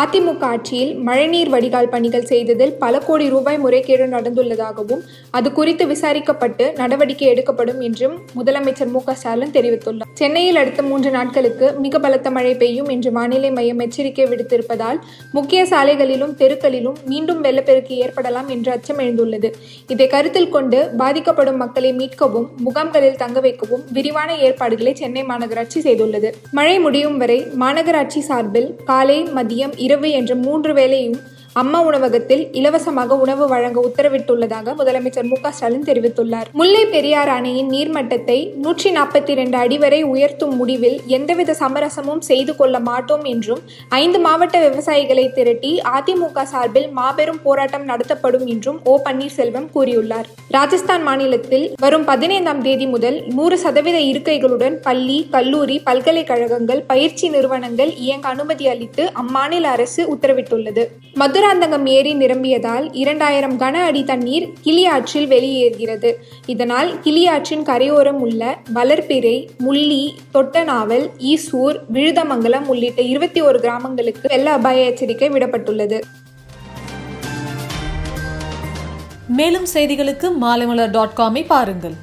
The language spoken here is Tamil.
அதிமுக ஆட்சியில் மழைநீர் வடிகால் பணிகள் செய்ததில் பல கோடி ரூபாய் முறைகேடு நடந்துள்ளதாகவும் அது குறித்து விசாரிக்கப்பட்டு நடவடிக்கை எடுக்கப்படும் என்றும் முதலமைச்சர் மு க ஸ்டாலின் தெரிவித்துள்ளார். சென்னையில் அடுத்த மூன்று நாட்களுக்கு மிக பலத்த மழை பெய்யும் என்று வானிலை மையம் எச்சரிக்கை விடுத்திருப்பதால் முக்கிய சாலைகளிலும் தெருக்களிலும் மீண்டும் வெள்ளப்பெருக்கு ஏற்படலாம் என்று அச்சம் எழுந்துள்ளது. இதை கருத்தில் கொண்டு பாதிக்கப்படும் மக்களை மீட்கவும் முகாம்களில் தங்க வைக்கவும் விரிவான ஏற்பாடுகளை சென்னை மாநகராட்சி செய்துள்ளது. மழை முடியும் வரை மாநகராட்சி சார்பில் காலை மதியம் இரவு என்ற மூன்று வேளையும் அம்மா உணவகத்தில் இலவசமாக உணவு வழங்க உத்தரவிட்டுள்ளதாக முதலமைச்சர் மு ஸ்டாலின் தெரிவித்துள்ளார். முல்லை பெரியார் அணையின் நீர்மட்டத்தை நூற்றி நாற்பத்தி இரண்டு அடி வரை உயர்த்தும் முடிவில் எந்தவித சமரசமும் செய்து கொள்ள மாட்டோம் என்றும் ஐந்து மாவட்ட விவசாயிகளை திரட்டி அதிமுக சார்பில் மாபெரும் போராட்டம் நடத்தப்படும் என்றும் ஓ பன்னீர்செல்வம் கூறியுள்ளார். ராஜஸ்தான் மாநிலத்தில் வரும் பதினைந்தாம் தேதி முதல் நூறு சதவீத இருக்கைகளுடன் பள்ளி கல்லூரி பல்கலைக்கழகங்கள் பயிற்சி நிறுவனங்கள் இயங்க அனுமதி அளித்து அம்மாநில அரசு உத்தரவிட்டுள்ளது. மதுராந்தகம் ஏரி நிரம்பியதால் இரண்டாயிரம் கன அடி தண்ணீர் கிளியாற்றில் வெளியேறுகிறது. இதனால் கிளியாற்றின் கரையோரம் உள்ள வளர்பிறை முள்ளி தொட்டநாவல் ஈசூர் விழுதமங்கலம் உள்ளிட்ட இருபத்தி ஒரு கிராமங்களுக்கு வெள்ள அபாய எச்சரிக்கை விடப்பட்டுள்ளது. மேலும் செய்திகளுக்கு மாலைமலர் டாட் காமை பாருங்கள்.